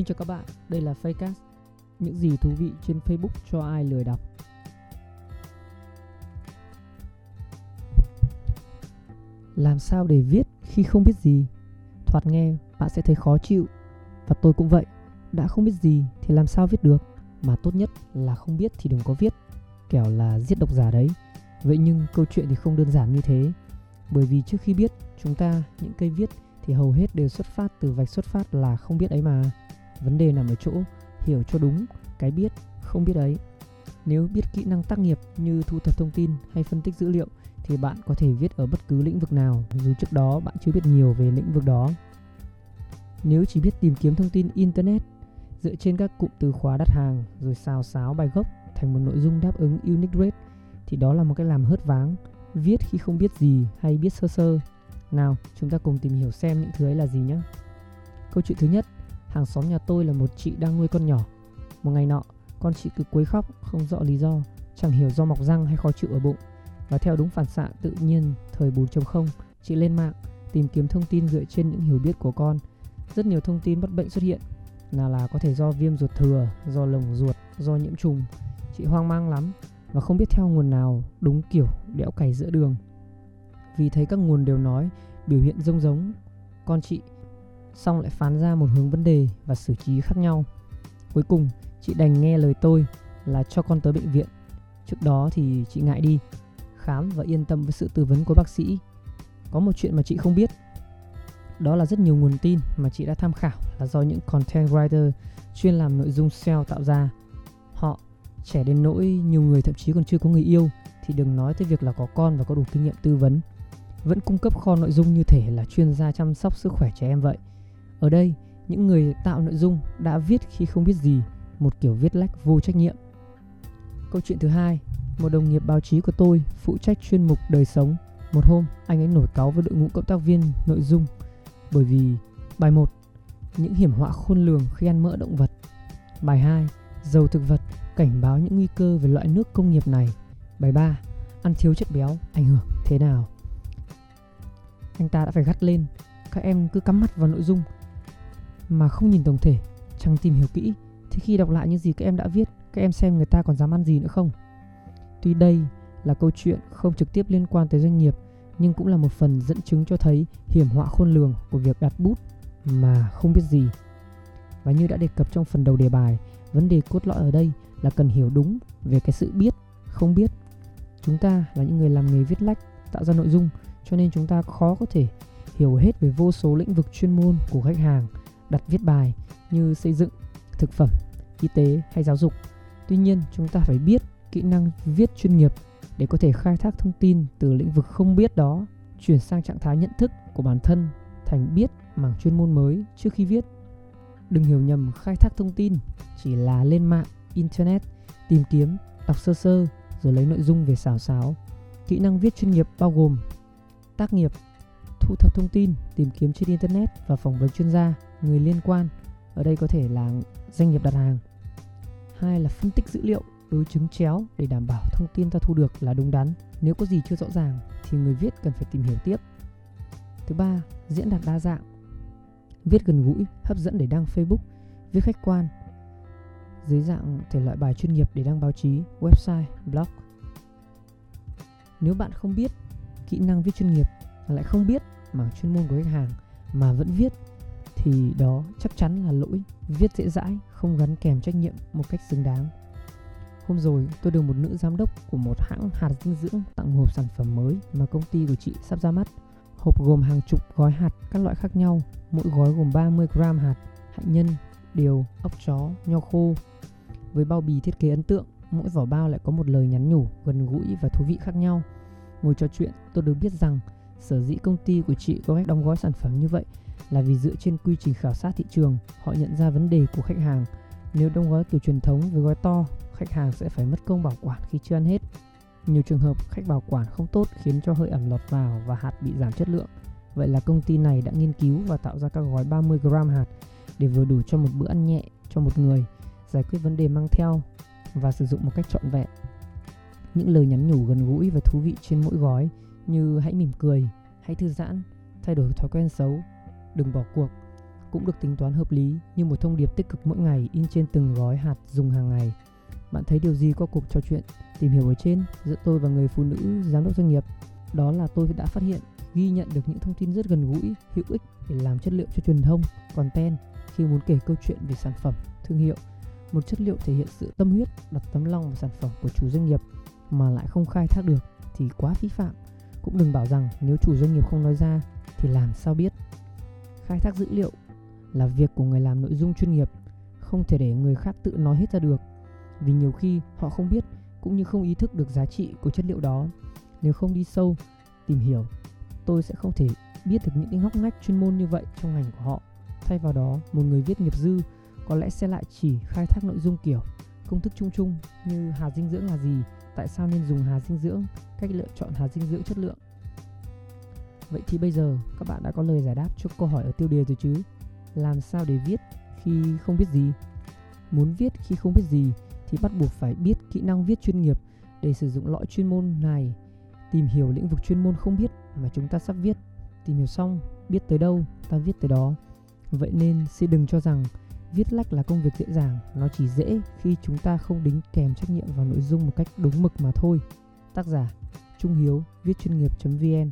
Xin chào các bạn, đây là Fakecast Những gì thú vị trên Facebook cho ai lười đọc. Làm sao để viết khi không biết gì? Thoạt nghe bạn sẽ thấy khó chịu. Và tôi cũng vậy Đã không biết gì thì làm sao viết được? Mà tốt nhất là không biết thì đừng có viết Kẻo là giết độc giả đấy. Vậy nhưng câu chuyện thì không đơn giản như thế. Bởi vì trước khi biết chúng ta những cây viết thì hầu hết đều xuất phát từ vạch xuất phát là không biết ấy mà vấn đề nằm ở chỗ hiểu cho đúng cái biết, không biết ấy. Nếu biết kỹ năng tác nghiệp như thu thập thông tin hay phân tích dữ liệu thì bạn có thể viết ở bất cứ lĩnh vực nào, dù trước đó bạn chưa biết nhiều về lĩnh vực đó. Nếu chỉ biết tìm kiếm thông tin internet, dựa trên các cụm từ khóa đặt hàng rồi xào xáo bài gốc thành một nội dung đáp ứng unique rate thì đó là một cách làm hớt váng, viết khi không biết gì hay biết sơ sơ. Nào, chúng ta cùng tìm hiểu xem những thứ ấy là gì nhé câu chuyện thứ nhất hàng xóm nhà tôi là một chị đang nuôi con nhỏ. Một ngày nọ, con chị cứ quấy khóc, không rõ lý do, chẳng hiểu do mọc răng hay khó chịu ở bụng. Và theo đúng phản xạ tự nhiên, thời 4.0 chị lên mạng tìm kiếm thông tin dựa trên những hiểu biết của con. Rất nhiều thông tin bất bệnh xuất hiện. Nào là có thể do viêm ruột thừa, do lồng ruột, do nhiễm trùng. Chị hoang mang lắm và không biết theo nguồn nào đúng kiểu đẽo cày giữa đường. Vì thấy các nguồn đều nói biểu hiện giống giống con chị xong lại phán ra một hướng vấn đề và xử trí khác nhau. Cuối cùng, chị đành nghe lời tôi là cho con tới bệnh viện. Trước đó thì chị ngại đi, khám và yên tâm với sự tư vấn của bác sĩ. Có một chuyện mà chị không biết. Đó là rất nhiều nguồn tin mà chị đã tham khảo là do những content writer chuyên làm nội dung SEO tạo ra. Họ trẻ đến nỗi nhiều người thậm chí còn chưa có người yêu thì đừng nói tới việc là có con và có đủ kinh nghiệm tư vấn. Vẫn cung cấp kho nội dung như thể là chuyên gia chăm sóc sức khỏe trẻ em vậy. Ở đây, những người tạo nội dung đã viết khi không biết gì, một kiểu viết lách vô trách nhiệm. Câu chuyện thứ hai, một đồng nghiệp báo chí của tôi phụ trách chuyên mục đời sống. Một hôm, anh ấy nổi cáu với đội ngũ cộng tác viên nội dung bởi vì bài 1, những hiểm họa khôn lường khi ăn mỡ động vật. Bài 2, dầu thực vật cảnh báo những nguy cơ về loại nước công nghiệp này. Bài 3, ăn thiếu chất béo ảnh hưởng thế nào? anh ta đã phải gắt lên các em cứ cắm mắt vào nội dung mà không nhìn tổng thể, chẳng tìm hiểu kỹ, thì khi đọc lại những gì các em đã viết, các em xem người ta còn dám ăn gì nữa không? Tuy đây là câu chuyện không trực tiếp liên quan tới doanh nghiệp, nhưng cũng là một phần dẫn chứng cho thấy hiểm họa khôn lường của việc đặt bút mà không biết gì. Và như đã đề cập trong phần đầu đề bài, vấn đề cốt lõi ở đây là cần hiểu đúng về cái sự biết, không biết. Chúng ta là những người làm nghề viết lách, tạo ra nội dung, cho nên chúng ta khó có thể hiểu hết về vô số lĩnh vực chuyên môn của khách hàng đặt viết bài như xây dựng, thực phẩm, y tế hay giáo dục. Tuy nhiên, chúng ta phải biết kỹ năng viết chuyên nghiệp để có thể khai thác thông tin từ lĩnh vực không biết đó, chuyển sang trạng thái nhận thức của bản thân thành biết mảng chuyên môn mới trước khi viết. Đừng hiểu nhầm khai thác thông tin chỉ là lên mạng, internet, tìm kiếm, đọc sơ sơ rồi lấy nội dung về xào xáo. Kỹ năng viết chuyên nghiệp bao gồm tác nghiệp, thu thập thông tin, tìm kiếm trên internet và phỏng vấn chuyên gia, người liên quan. Ở đây có thể là doanh nghiệp đặt hàng. Hai là phân tích dữ liệu, đối chứng chéo để đảm bảo thông tin ta thu được là đúng đắn. Nếu có gì chưa rõ ràng thì người viết cần phải tìm hiểu tiếp. Thứ ba, diễn đạt đa dạng. Viết gần gũi, hấp dẫn để đăng Facebook, viết khách quan, dưới dạng thể loại bài chuyên nghiệp để đăng báo chí, website, blog. Nếu bạn không biết kỹ năng viết chuyên nghiệp lại không biết mảng chuyên môn của khách hàng mà vẫn viết thì đó chắc chắn là lỗi viết dễ dãi không gắn kèm trách nhiệm một cách xứng đáng. Hôm rồi tôi được một nữ giám đốc của một hãng hạt dinh dưỡng tặng hộp sản phẩm mới mà công ty của chị sắp ra mắt. Hộp gồm hàng chục gói hạt các loại khác nhau mỗi gói gồm 30 gram hạt hạnh nhân điều ốc chó nho khô. Với bao bì thiết kế ấn tượng mỗi vỏ bao lại có một lời nhắn nhủ gần gũi và thú vị khác nhau. Ngồi trò chuyện, tôi được biết rằng sở dĩ công ty của chị có cách đóng gói sản phẩm như vậy là vì dựa trên quy trình khảo sát thị trường, họ nhận ra vấn đề của khách hàng. Nếu đóng gói kiểu truyền thống với gói to, khách hàng sẽ phải mất công bảo quản khi chưa ăn hết. Nhiều trường hợp khách bảo quản không tốt khiến cho hơi ẩm lọt vào và hạt bị giảm chất lượng. Vậy là công ty này đã nghiên cứu và tạo ra các gói 30 gram hạt để vừa đủ cho một bữa ăn nhẹ cho một người, giải quyết vấn đề mang theo và sử dụng một cách trọn vẹn những lời nhắn nhủ gần gũi và thú vị trên mỗi gói như hãy mỉm cười, hãy thư giãn, thay đổi thói quen xấu, đừng bỏ cuộc, cũng được tính toán hợp lý như một thông điệp tích cực mỗi ngày in trên từng gói hạt dùng hàng ngày. Bạn thấy điều gì qua cuộc trò chuyện tìm hiểu ở trên giữa tôi và người phụ nữ giám đốc doanh nghiệp? Đó là tôi đã phát hiện ghi nhận được những thông tin rất gần gũi, hữu ích để làm chất liệu cho truyền thông, content khi muốn kể câu chuyện về sản phẩm, thương hiệu. Một chất liệu thể hiện sự tâm huyết, đặt tấm lòng vào sản phẩm của chủ doanh nghiệp mà lại không khai thác được thì quá phí phạm. Cũng đừng bảo rằng nếu chủ doanh nghiệp không nói ra thì làm sao biết. Khai thác dữ liệu là việc của người làm nội dung chuyên nghiệp, không thể để người khác tự nói hết ra được. Vì nhiều khi họ không biết cũng như không ý thức được giá trị của chất liệu đó. Nếu không đi sâu, tìm hiểu, tôi sẽ không thể biết được những cái ngóc ngách chuyên môn như vậy trong ngành của họ. Thay vào đó, một người viết nghiệp dư có lẽ sẽ lại chỉ khai thác nội dung kiểu công thức chung chung như hạt dinh dưỡng là gì, tại sao nên dùng hạt dinh dưỡng, cách lựa chọn hạt dinh dưỡng chất lượng. Vậy thì bây giờ các bạn đã có lời giải đáp cho câu hỏi ở tiêu đề rồi chứ? Làm sao để viết khi không biết gì? Muốn viết khi không biết gì thì bắt buộc phải biết kỹ năng viết chuyên nghiệp để sử dụng lõi chuyên môn này. Tìm hiểu lĩnh vực chuyên môn không biết mà chúng ta sắp viết. Tìm hiểu xong, biết tới đâu, ta viết tới đó. Vậy nên xin đừng cho rằng viết lách là công việc dễ dàng, nó chỉ dễ khi chúng ta không đính kèm trách nhiệm vào nội dung một cách đúng mực mà thôi. Tác giả trung hiếu, viết chuyên nghiệp vn.